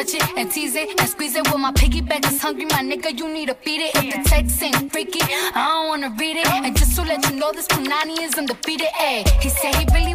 Touch it and tease it and squeeze it. Well, my piggyback is hungry, my nigga. You need to feed it. If the text ain't freaky, I don't wanna read it. And just to let you know, this Punani is undefeated. Ayy, he said he really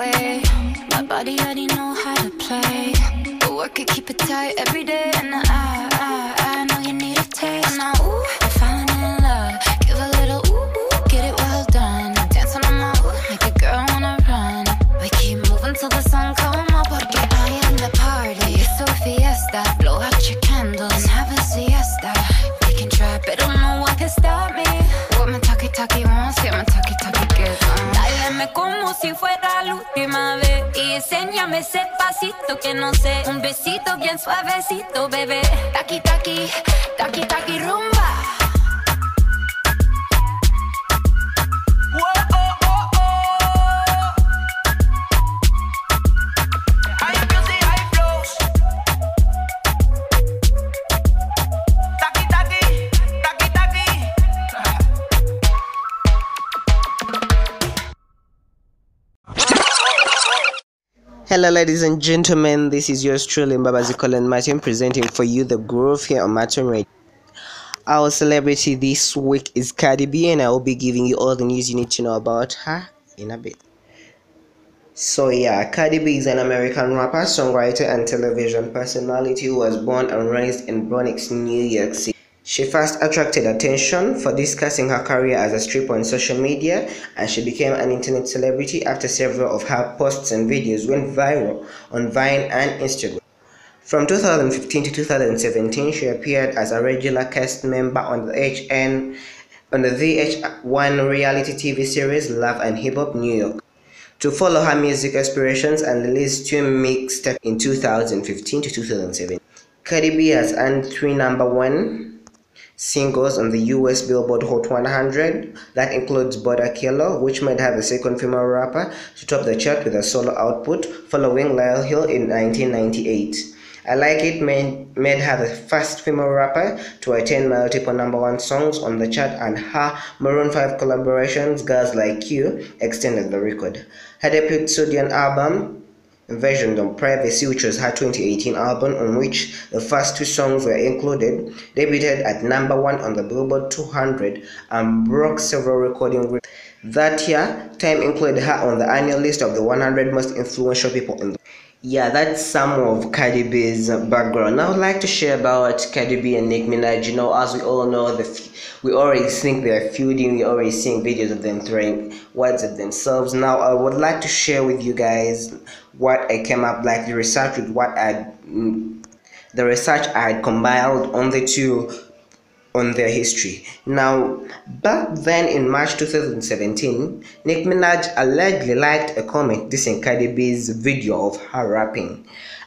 come my body already know how to play. But work it, keep it tight every day. And I, I, I know you need a taste. I, ooh, I'm falling in love. Give a little ooh, ooh, get it well done. Dancing on my ooh, make a girl wanna run. We keep moving till the sun come up. Porque I am the party. It's a fiesta. Blow out your candles and have a siesta. We can try, but no one can stop me. What my talkie talkie wants, get my talkie talkie. Uh. Báilame como si fuera enséñame ese pasito que no sé. Un besito bien suavecito, bebé. Taqui, taqui, taqui, taqui, rumba Hello, ladies and gentlemen. This is yours truly, Mbabazi Colin Martin, presenting for you the groove here on Martin Radio. Our celebrity this week is Cardi B, and I will be giving you all the news you need to know about her in a bit. So, yeah, Cardi B is an American rapper, songwriter, and television personality who was born and raised in Bronx, New York City. She first attracted attention for discussing her career as a stripper on social media, and she became an internet celebrity after several of her posts and videos went viral on Vine and Instagram. From 2015 to 2017, she appeared as a regular cast member on the HN on the VH1 reality TV series Love and Hip Hop New York. To follow her music aspirations and released two mixtapes in 2015 to 2017. Cardi B has earned three number one singles on the US Billboard Hot 100. That includes Bodak Yellow, which made her the second female rapper to top the chart with a solo output, following Lauryn Hill in 1998. I Like It made, made her the first female rapper to attain multiple number one songs on the chart, and her Maroon 5 collaborations, Girls Like You, extended the record. Her debut studio album, Invasion on Privacy, which was her 2018 album, on which the first two songs were included, debuted at number one on the Billboard 200 and broke several recording records. That year, Time included her on the annual list of the 100 most influential people in the Yeah, that's some of Cardi B's background. Now, I'd like to share about Cardi B and Nicki Minaj. You know, as we all know, the we already think they're feuding. We already seeing videos of them throwing words at themselves. Now, I would like to share with you guys what I came up like the research with what I mm, the research I had compiled on the two on their history. Now, back then in March 2017, Nicki Minaj allegedly liked a comment dissing Cardi B's video of her rapping.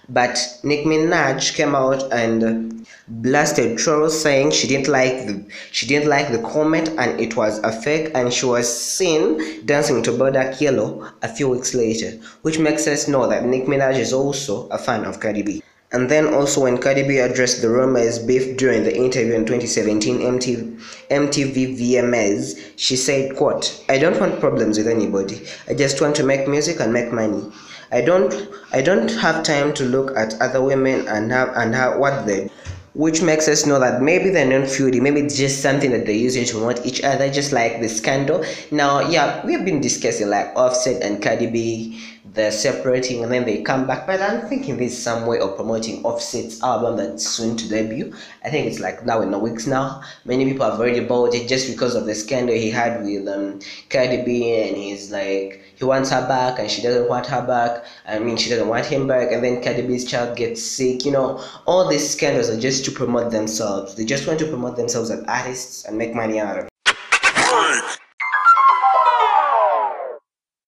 But Nicki Minaj came out and blasted trolls saying she didn't like the she didn't like the comment and it was a fake and she was seen dancing to Bodak Yellow a few weeks later, which makes us know that Nicki Minaj is also a fan of Cardi B. And then also when Cardi B addressed the rumors beef during the interview in 2017 MTV, MTV VMAs, she said, quote, I don't want problems with anybody. I just want to make music and make money. I don't I don't have time to look at other women and have and have what they which makes us know that maybe they're not feuding, maybe it's just something that they're using to promote each other, just like the scandal. Now, yeah, we have been discussing like Offset and Cardi B they're separating and then they come back. But I'm thinking there's some way of promoting Offset's album that's soon to debut. I think it's like now in a weeks now. Many people have already bought it just because of the scandal he had with um, Cardi B and he's like he wants her back and she doesn't want her back. I mean she doesn't want him back and then Cardi B's child gets sick. You know, all these scandals are just to promote themselves. They just want to promote themselves as artists and make money out of it.